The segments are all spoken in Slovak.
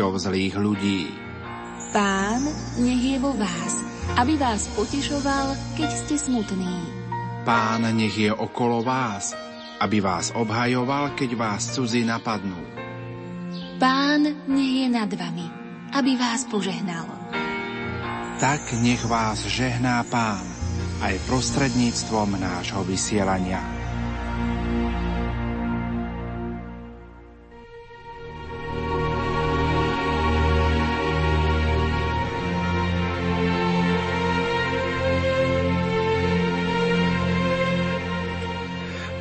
prítomnosťou zlých ľudí. Pán nech je vo vás, aby vás potešoval, keď ste smutní. Pán nech je okolo vás, aby vás obhajoval, keď vás cudzí napadnú. Pán nech je nad vami, aby vás požehnal. Tak nech vás žehná Pán aj prostredníctvom nášho vysielania.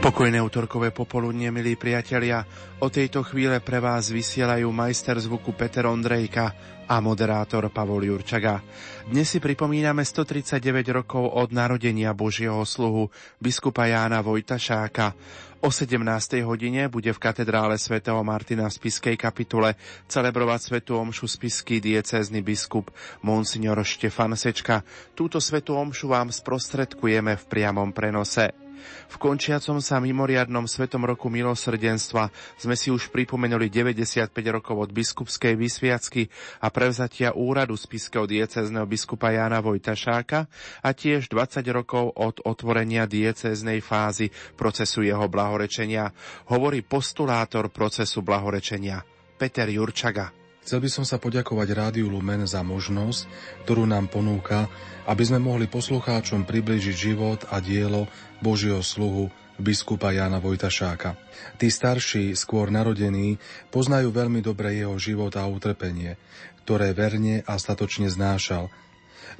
Pokojné útorkové popoludne, milí priatelia. O tejto chvíle pre vás vysielajú majster zvuku Peter Ondrejka a moderátor Pavol Jurčaga. Dnes si pripomíname 139 rokov od narodenia Božieho sluhu biskupa Jána Vojtašáka. O 17. hodine bude v katedrále svätého Martina v Spiskej kapitule celebrovať svetú omšu spisky diecézny biskup Monsignor Štefan Sečka. Túto svetú omšu vám sprostredkujeme v priamom prenose. V končiacom sa mimoriadnom Svetom roku milosrdenstva sme si už pripomenuli 95 rokov od biskupskej vysviacky a prevzatia úradu spiského diecezneho biskupa Jána Vojtašáka a tiež 20 rokov od otvorenia diecéznej fázy procesu jeho blahorečenia, hovorí postulátor procesu blahorečenia Peter Jurčaga. Chcel by som sa poďakovať Rádiu Lumen za možnosť, ktorú nám ponúka, aby sme mohli poslucháčom približiť život a dielo Božieho sluhu biskupa Jána Vojtašáka. Tí starší, skôr narodení, poznajú veľmi dobre jeho život a utrpenie, ktoré verne a statočne znášal.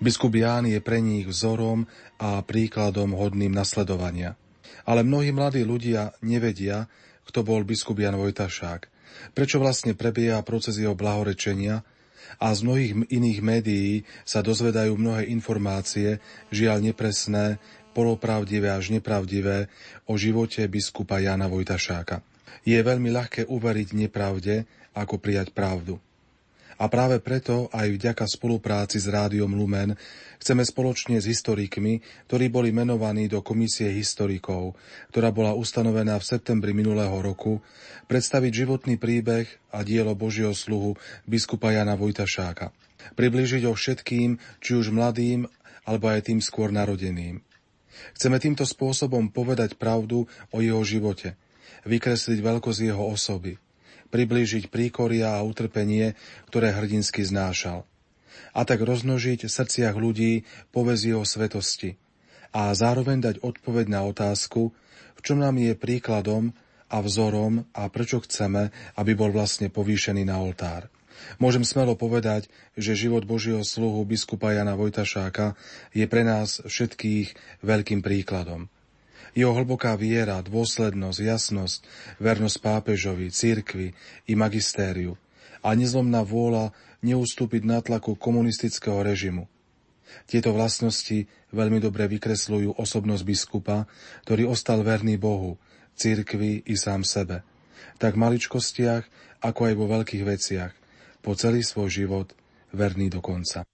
Biskup Ján je pre nich vzorom a príkladom hodným nasledovania. Ale mnohí mladí ľudia nevedia, kto bol biskup Jan Vojtašák – prečo vlastne prebieha proces jeho blahorečenia a z mnohých iných médií sa dozvedajú mnohé informácie, žiaľ nepresné, polopravdivé až nepravdivé o živote biskupa Jana Vojtašáka. Je veľmi ľahké uveriť nepravde, ako prijať pravdu. A práve preto aj vďaka spolupráci s Rádiom Lumen chceme spoločne s historikmi, ktorí boli menovaní do komisie historikov, ktorá bola ustanovená v septembri minulého roku, predstaviť životný príbeh a dielo Božieho sluhu biskupa Jana Vojtašáka. Priblížiť ho všetkým, či už mladým, alebo aj tým skôr narodeným. Chceme týmto spôsobom povedať pravdu o jeho živote, vykresliť veľkosť jeho osoby – priblížiť príkoria a utrpenie, ktoré hrdinsky znášal. A tak roznožiť v srdciach ľudí povez jeho svetosti a zároveň dať odpoveď na otázku, v čom nám je príkladom a vzorom a prečo chceme, aby bol vlastne povýšený na oltár. Môžem smelo povedať, že život Božieho sluhu biskupa Jana Vojtašáka je pre nás všetkých veľkým príkladom. Jeho hlboká viera, dôslednosť, jasnosť, vernosť pápežovi, cirkvi i magistériu a nezlomná vôľa neustúpiť na tlaku komunistického režimu. Tieto vlastnosti veľmi dobre vykresľujú osobnosť biskupa, ktorý ostal verný Bohu, cirkvi i sám sebe. Tak v maličkostiach, ako aj vo veľkých veciach, po celý svoj život verný do konca.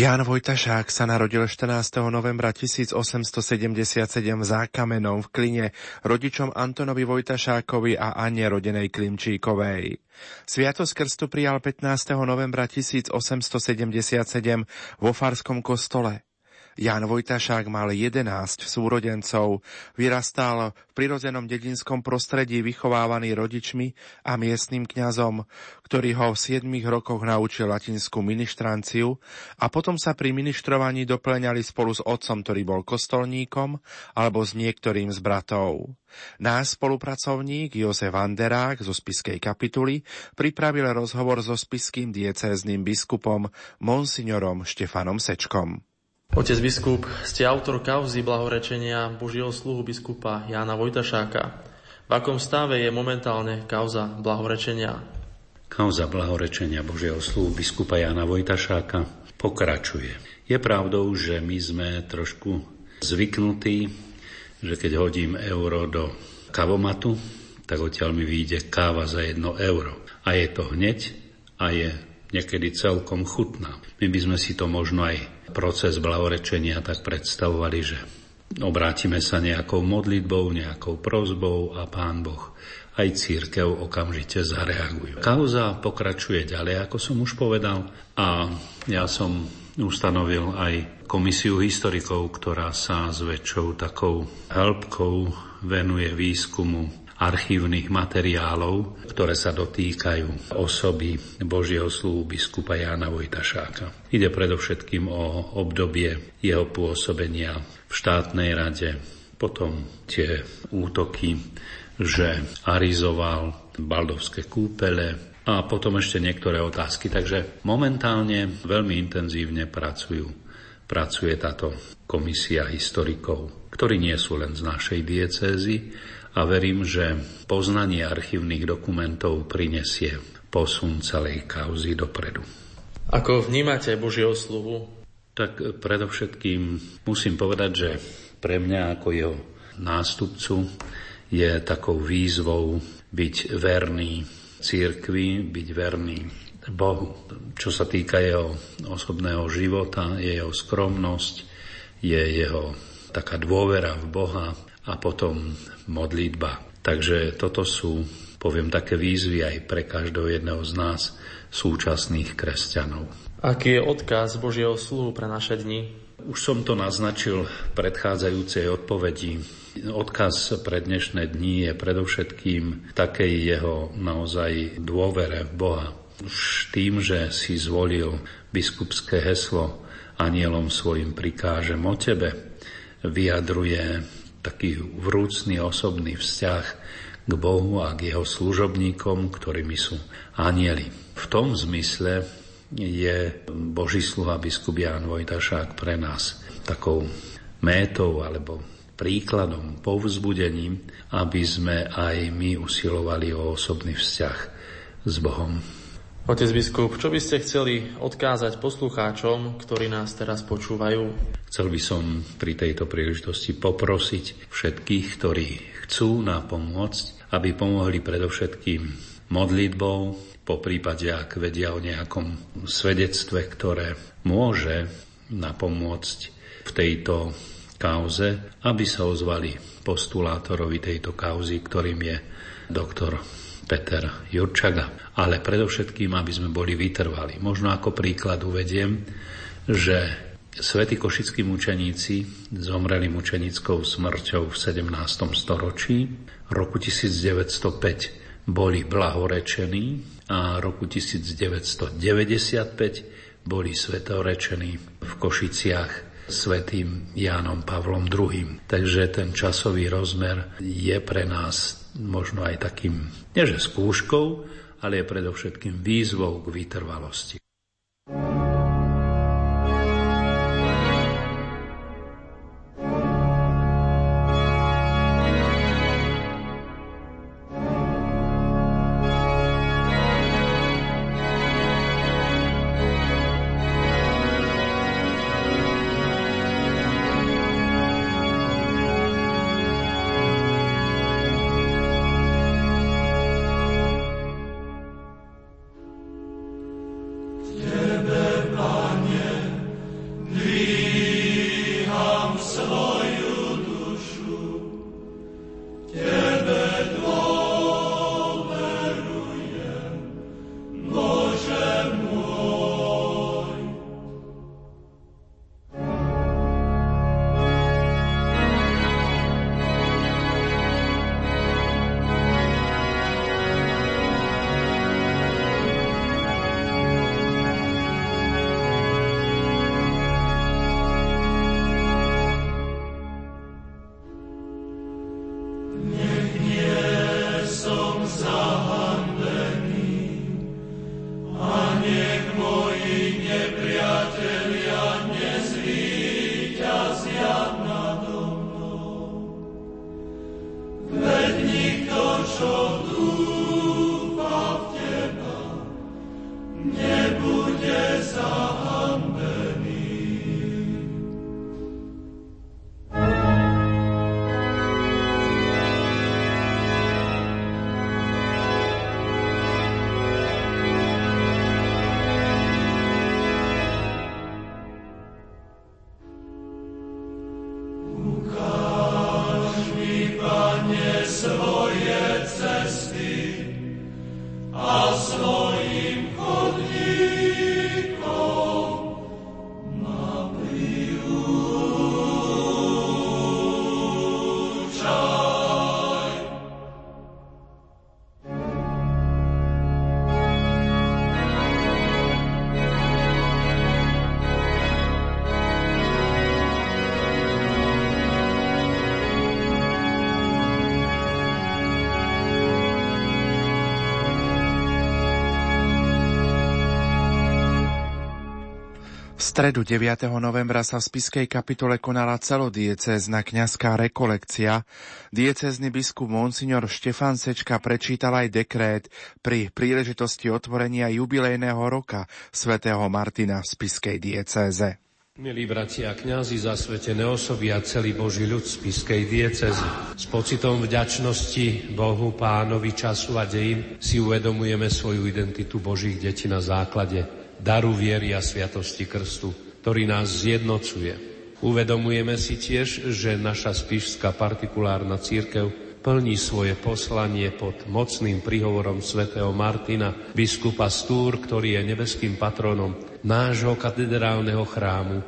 Ján Vojtašák sa narodil 14. novembra 1877 v Zákamenom v Kline rodičom Antonovi Vojtašákovi a Anne rodenej Klimčíkovej. Sviatosť krstu prijal 15. novembra 1877 vo Farskom kostole. Jan Vojtašák mal 11 súrodencov, vyrastal v prirodzenom dedinskom prostredí vychovávaný rodičmi a miestnym kňazom, ktorý ho v 7 rokoch naučil latinskú ministranciu a potom sa pri ministrovaní doplňali spolu s otcom, ktorý bol kostolníkom, alebo s niektorým z bratov. Náš spolupracovník Jozef Anderák zo spiskej kapituly pripravil rozhovor so spiským diecézným biskupom Monsignorom Štefanom Sečkom. Otec biskup, ste autor kauzy blahorečenia Božieho sluhu biskupa Jána Vojtašáka. V akom stave je momentálne kauza blahorečenia? Kauza blahorečenia Božieho sluhu biskupa Jána Vojtašáka pokračuje. Je pravdou, že my sme trošku zvyknutí, že keď hodím euro do kavomatu, tak odtiaľ mi vyjde káva za jedno euro. A je to hneď a je niekedy celkom chutná. My by sme si to možno aj proces blahorečenia tak predstavovali, že obrátime sa nejakou modlitbou, nejakou prozbou a Pán Boh aj církev okamžite zareagujú. Kauza pokračuje ďalej, ako som už povedal, a ja som ustanovil aj komisiu historikov, ktorá sa s väčšou takou hĺbkou venuje výskumu archívnych materiálov, ktoré sa dotýkajú osoby Božieho slúbu biskupa Jána Vojtašáka. Ide predovšetkým o obdobie jeho pôsobenia v štátnej rade, potom tie útoky, že arizoval Baldovské kúpele a potom ešte niektoré otázky. Takže momentálne veľmi intenzívne pracujú, pracuje táto komisia historikov, ktorí nie sú len z našej diecézy, a verím, že poznanie archívnych dokumentov prinesie posun celej kauzy dopredu. Ako vnímate Božieho sluhu? Tak predovšetkým musím povedať, že pre mňa ako jeho nástupcu je takou výzvou byť verný církvi, byť verný Bohu. Čo sa týka jeho osobného života, je jeho skromnosť, je jeho taká dôvera v Boha, a potom modlitba. Takže toto sú poviem také výzvy aj pre každého jedného z nás, súčasných kresťanov. Aký je odkaz Božieho sluhu pre naše dni? Už som to naznačil v predchádzajúcej odpovedi. Odkaz pre dnešné dni je predovšetkým takej jeho naozaj dôvere v Boha. Už tým, že si zvolil biskupské heslo anielom svojim prikážem o tebe, vyjadruje taký vrúcný osobný vzťah k Bohu a k jeho služobníkom, ktorými sú anieli. V tom zmysle je Boží sluha biskup Ján Vojtašák pre nás takou métou alebo príkladom, povzbudením, aby sme aj my usilovali o osobný vzťah s Bohom. Otec biskup, čo by ste chceli odkázať poslucháčom, ktorí nás teraz počúvajú? Chcel by som pri tejto príležitosti poprosiť všetkých, ktorí chcú nám pomôcť, aby pomohli predovšetkým modlitbou, po prípade, ak vedia o nejakom svedectve, ktoré môže napomôcť v tejto kauze, aby sa ozvali postulátorovi tejto kauzy, ktorým je doktor Peter Jurčaga. Ale predovšetkým, aby sme boli vytrvali. Možno ako príklad uvediem, že svätí košickí mučeníci zomreli mučenickou smrťou v 17. storočí. Roku 1905 boli blahorečení a roku 1995 boli svetorečení v Košiciach svetým Jánom Pavlom II. Takže ten časový rozmer je pre nás možno aj takým, neže skúškou, ale je predovšetkým výzvou k vytrvalosti. Stredu 9. novembra sa v spiskej kapitole konala celodiecézna kňazská rekolekcia. Diecézny biskup Monsignor Štefan Sečka prečítal aj dekrét pri príležitosti otvorenia jubilejného roka svätého Martina v spiskej diecéze. Milí bratia a kňazi, zasvetené osoby a celý Boží ľud z Piskej diecezy. S pocitom vďačnosti Bohu, pánovi času a dejín si uvedomujeme svoju identitu Božích detí na základe daru viery a sviatosti krstu, ktorý nás zjednocuje. Uvedomujeme si tiež, že naša spišská partikulárna církev plní svoje poslanie pod mocným príhovorom svätého Martina, biskupa Stúr, ktorý je nebeským patronom nášho katedrálneho chrámu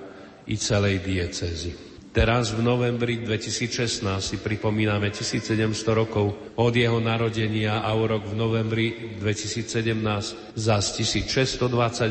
i celej diecezy. Teraz v novembri 2016 si pripomíname 1700 rokov od jeho narodenia a o rok v novembri 2017 zás 1620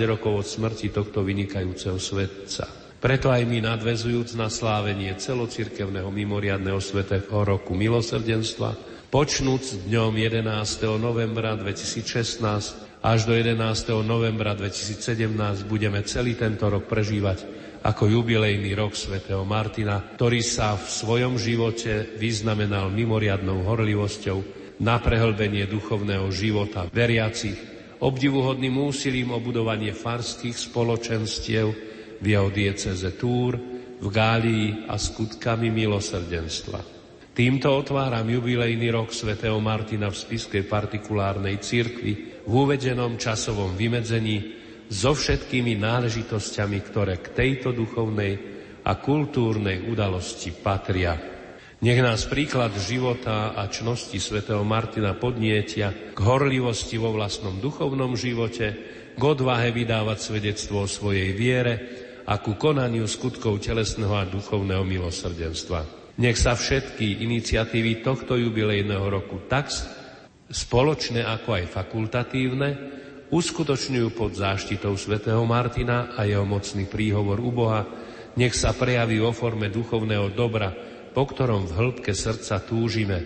rokov od smrti tohto vynikajúceho svetca. Preto aj my nadvezujúc na slávenie celocirkevného mimoriadného svetého roku milosrdenstva, počnúc dňom 11. novembra 2016 až do 11. novembra 2017 budeme celý tento rok prežívať ako jubilejný rok svätého Martina, ktorý sa v svojom živote vyznamenal mimoriadnou horlivosťou na prehlbenie duchovného života veriacich, obdivuhodným úsilím o budovanie farských spoločenstiev v jeho dieceze Túr, v Gálii a skutkami milosrdenstva. Týmto otváram jubilejný rok svätého Martina v spiskej partikulárnej cirkvi v uvedenom časovom vymedzení so všetkými náležitosťami, ktoré k tejto duchovnej a kultúrnej udalosti patria. Nech nás príklad života a čnosti svätého Martina podnietia k horlivosti vo vlastnom duchovnom živote, k odvahe vydávať svedectvo o svojej viere a ku konaniu skutkov telesného a duchovného milosrdenstva. Nech sa všetky iniciatívy tohto jubilejného roku tak spoločné ako aj fakultatívne uskutočňujú pod záštitou svätého Martina a jeho mocný príhovor u Boha, nech sa prejaví vo forme duchovného dobra, po ktorom v hĺbke srdca túžime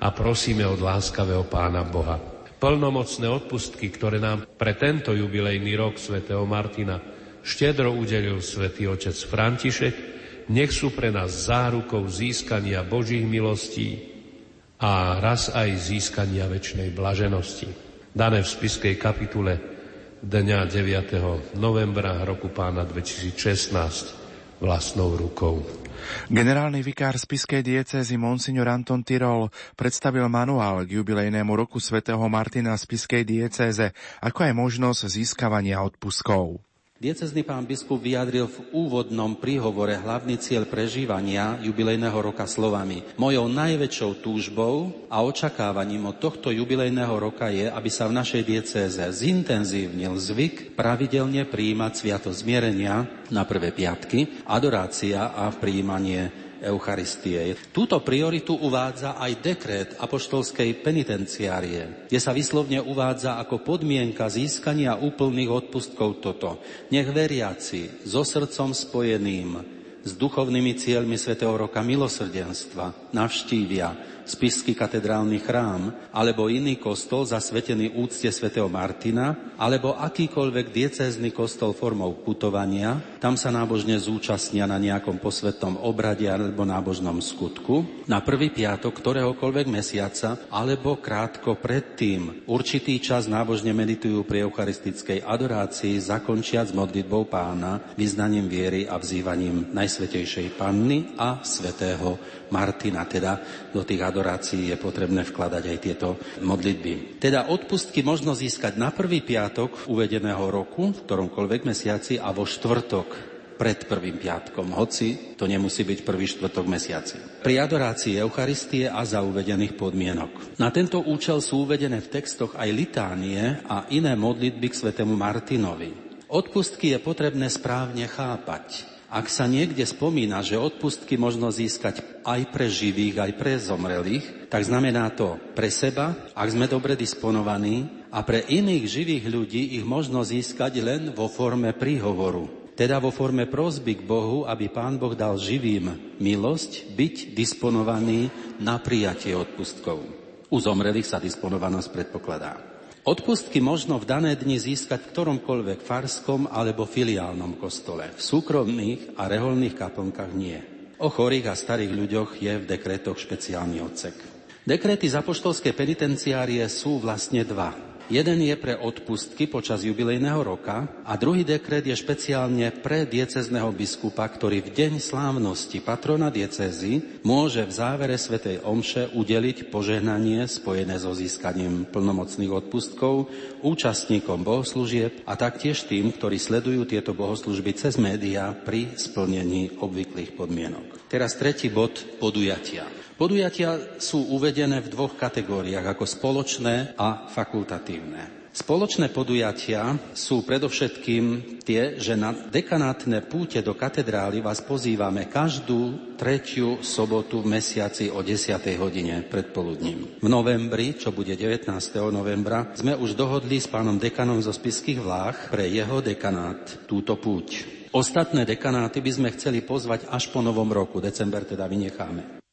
a prosíme od láskavého Pána Boha. Plnomocné odpustky, ktoré nám pre tento jubilejný rok svätého Martina štedro udelil svätý otec František, nech sú pre nás zárukou získania Božích milostí a raz aj získania väčšnej blaženosti dané v spiskej kapitule dňa 9. novembra roku pána 2016 vlastnou rukou. Generálny vikár spiskej diecézy Monsignor Anton Tyrol predstavil manuál k jubilejnému roku svätého Martina spiskej diecéze, ako aj možnosť získavania odpuskov. Diecezný pán biskup vyjadril v úvodnom príhovore hlavný cieľ prežívania jubilejného roka slovami. Mojou najväčšou túžbou a očakávaním od tohto jubilejného roka je, aby sa v našej diecéze zintenzívnil zvyk pravidelne prijímať sviato zmierenia na prvé piatky, adorácia a prijímanie Eucharistie. Túto prioritu uvádza aj dekret apoštolskej penitenciárie, kde sa vyslovne uvádza ako podmienka získania úplných odpustkov toto. Nech veriaci so srdcom spojeným s duchovnými cieľmi svätého roka milosrdenstva navštívia spisky katedrálny chrám, alebo iný kostol zasvetený úcte svätého Martina, alebo akýkoľvek diecézny kostol formou putovania, tam sa nábožne zúčastnia na nejakom posvetnom obrade alebo nábožnom skutku, na prvý piatok ktoréhokoľvek mesiaca, alebo krátko predtým. Určitý čas nábožne meditujú pri eucharistickej adorácii, zakončiať s modlitbou pána, vyznaním viery a vzývaním Najsvetejšej Panny a svätého Martina. Teda do tých adorácií je potrebné vkladať aj tieto modlitby. Teda odpustky možno získať na prvý piatok uvedeného roku, v ktoromkoľvek mesiaci a vo štvrtok pred prvým piatkom, hoci to nemusí byť prvý štvrtok mesiaci. Pri adorácii Eucharistie a za uvedených podmienok. Na tento účel sú uvedené v textoch aj litánie a iné modlitby k svetému Martinovi. Odpustky je potrebné správne chápať. Ak sa niekde spomína, že odpustky možno získať aj pre živých, aj pre zomrelých, tak znamená to pre seba, ak sme dobre disponovaní, a pre iných živých ľudí ich možno získať len vo forme príhovoru. Teda vo forme prosby k Bohu, aby Pán Boh dal živým milosť byť disponovaný na prijatie odpustkov. U zomrelých sa disponovanosť predpokladá. Odpustky možno v dané dni získať v ktoromkoľvek farskom alebo filiálnom kostole. V súkromných a reholných kaplnkách nie. O chorých a starých ľuďoch je v dekretoch špeciálny odsek. Dekrety z apoštolskej penitenciárie sú vlastne dva. Jeden je pre odpustky počas jubilejného roka a druhý dekret je špeciálne pre diecezného biskupa, ktorý v deň slávnosti patrona diecezy môže v závere svätej Omše udeliť požehnanie spojené so získaním plnomocných odpustkov účastníkom bohoslúžieb a taktiež tým, ktorí sledujú tieto bohoslužby cez médiá pri splnení obvyklých podmienok. Teraz tretí bod podujatia. Podujatia sú uvedené v dvoch kategóriách ako spoločné a fakultatívne. Spoločné podujatia sú predovšetkým tie, že na dekanátne púte do katedrály vás pozývame každú tretiu sobotu v mesiaci o 10. hodine predpoludním. V novembri, čo bude 19. novembra, sme už dohodli s pánom dekanom zo Spiských vláh pre jeho dekanát túto púť. Ostatné dekanáty by sme chceli pozvať až po novom roku, december teda vynecháme.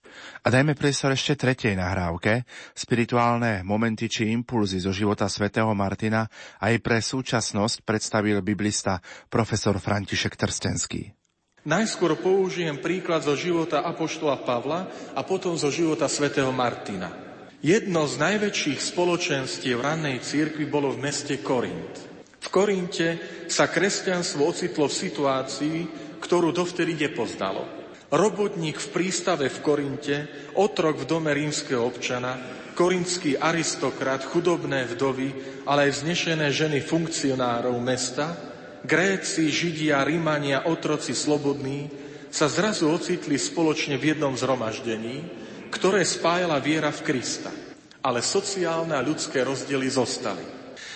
A dajme priestor ešte tretej nahrávke, spirituálne momenty či impulzy zo života svätého Martina aj pre súčasnosť predstavil biblista profesor František Trstenský. Najskôr použijem príklad zo života Apoštola Pavla a potom zo života svätého Martina. Jedno z najväčších spoločenstiev rannej cirkvi bolo v meste Korint. V Korinte sa kresťanstvo ocitlo v situácii, ktorú dovtedy nepoznalo robotník v prístave v Korinte, otrok v dome rímskeho občana, korinský aristokrat, chudobné vdovy, ale aj vznešené ženy funkcionárov mesta, Gréci, Židia, Rímania, otroci slobodní, sa zrazu ocitli spoločne v jednom zhromaždení, ktoré spájala viera v Krista. Ale sociálne a ľudské rozdiely zostali.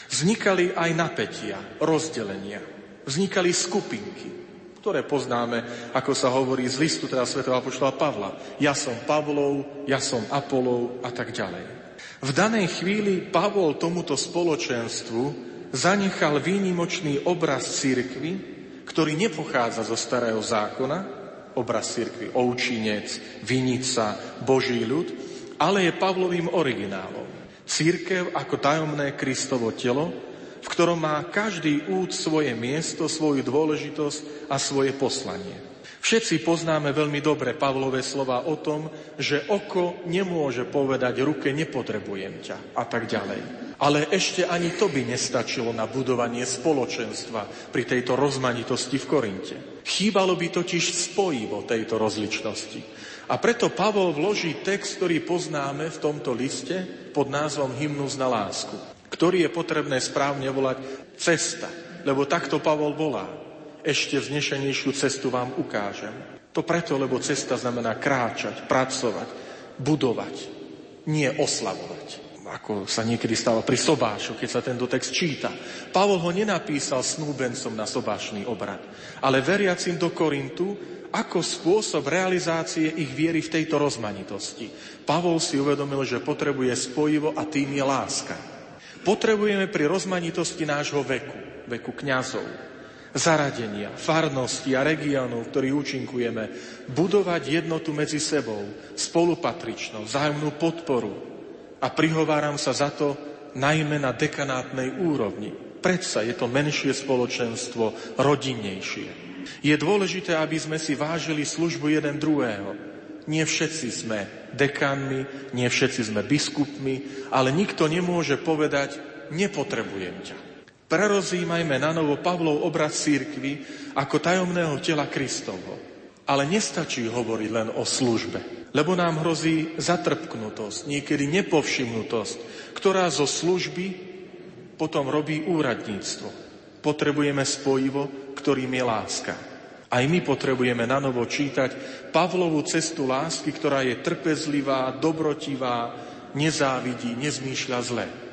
Vznikali aj napätia, rozdelenia. Vznikali skupinky ktoré poznáme, ako sa hovorí z listu teda svätého Apoštola Pavla. Ja som Pavlov, ja som Apolov a tak ďalej. V danej chvíli Pavol tomuto spoločenstvu zanechal výnimočný obraz církvy, ktorý nepochádza zo starého zákona, obraz církvy, oučinec, vinica, Boží ľud, ale je Pavlovým originálom. Církev ako tajomné Kristovo telo, v ktorom má každý út svoje miesto, svoju dôležitosť a svoje poslanie. Všetci poznáme veľmi dobre Pavlové slova o tom, že oko nemôže povedať ruke nepotrebujem ťa a tak ďalej. Ale ešte ani to by nestačilo na budovanie spoločenstva pri tejto rozmanitosti v Korinte. Chýbalo by totiž spojivo tejto rozličnosti. A preto Pavol vloží text, ktorý poznáme v tomto liste pod názvom Hymnus na lásku ktorý je potrebné správne volať cesta, lebo takto Pavol volá. Ešte vznešenejšiu cestu vám ukážem. To preto, lebo cesta znamená kráčať, pracovať, budovať, nie oslavovať ako sa niekedy stáva pri sobášu, keď sa tento text číta. Pavol ho nenapísal snúbencom na sobášny obrad, ale veriacim do Korintu ako spôsob realizácie ich viery v tejto rozmanitosti. Pavol si uvedomil, že potrebuje spojivo a tým je láska. Potrebujeme pri rozmanitosti nášho veku, veku kňazov, zaradenia, farnosti a regiónov, v ktorých účinkujeme, budovať jednotu medzi sebou, spolupatričnosť, vzájomnú podporu. A prihováram sa za to najmä na dekanátnej úrovni. Predsa je to menšie spoločenstvo, rodinnejšie. Je dôležité, aby sme si vážili službu jeden druhého, nie všetci sme dekanmi, nie všetci sme biskupmi, ale nikto nemôže povedať, nepotrebujem ťa. Prerozímajme na novo Pavlov obraz církvy ako tajomného tela Kristovho. Ale nestačí hovoriť len o službe, lebo nám hrozí zatrpknutosť, niekedy nepovšimnutosť, ktorá zo služby potom robí úradníctvo. Potrebujeme spojivo, ktorým je láska. Aj my potrebujeme na novo čítať Pavlovú cestu lásky, ktorá je trpezlivá, dobrotivá, nezávidí, nezmýšľa zle.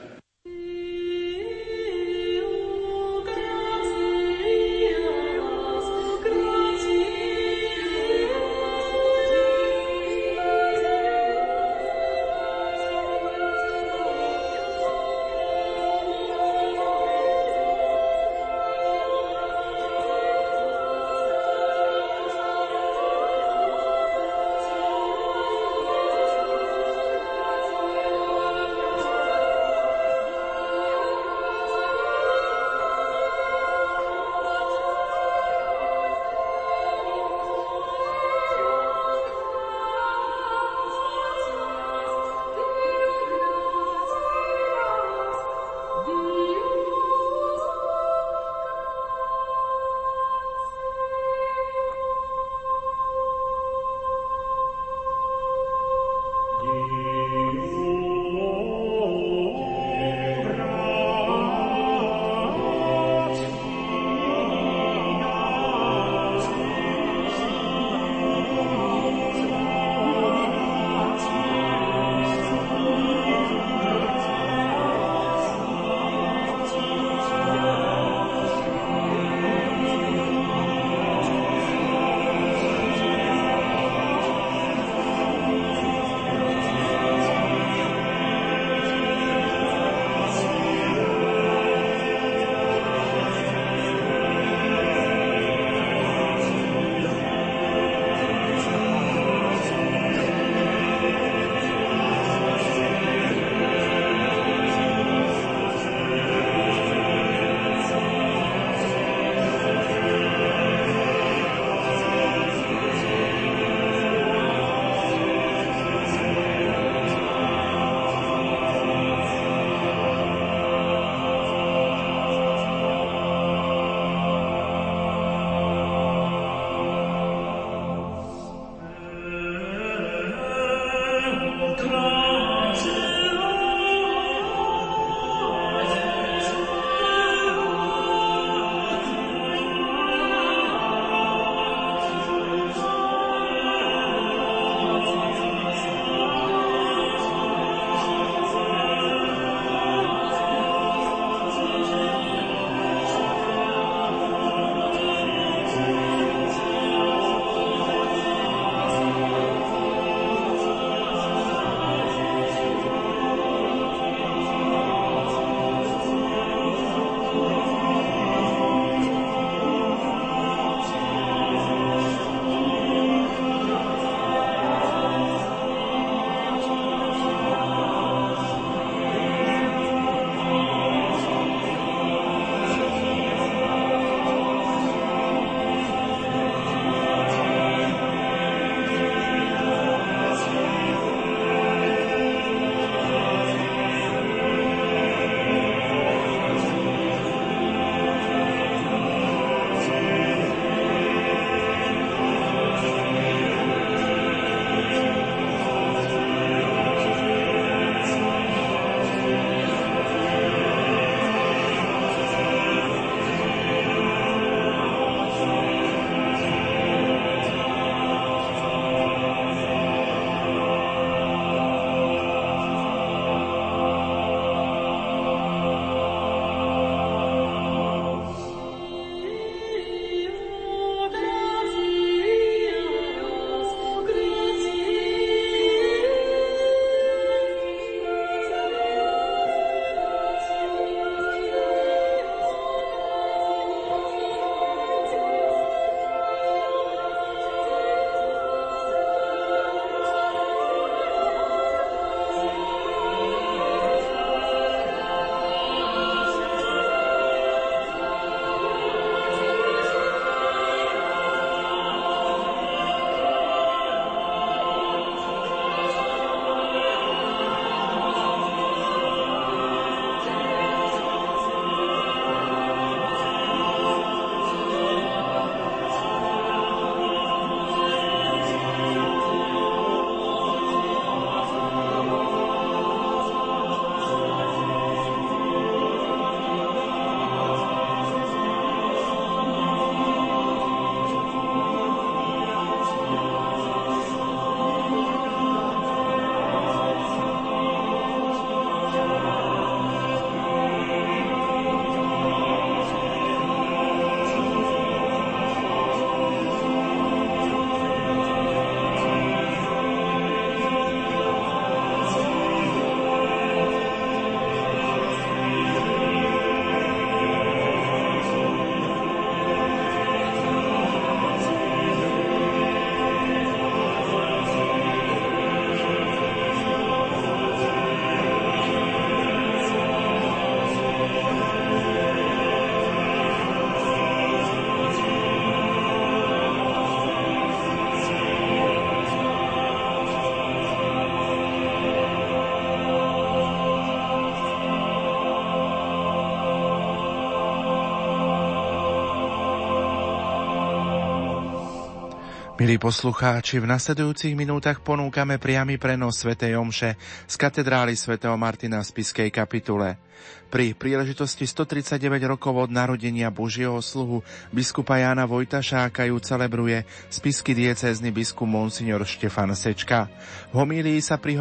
Milí poslucháči, v nasledujúcich minútach ponúkame priamy prenos Sv. Omše z katedrály svätého Martina v Spiskej kapitule. Pri príležitosti 139 rokov od narodenia Božieho sluhu biskupa Jána Vojtašáka ju celebruje spisky diecézny biskup Monsignor Štefan Sečka. V homílii sa prihovorí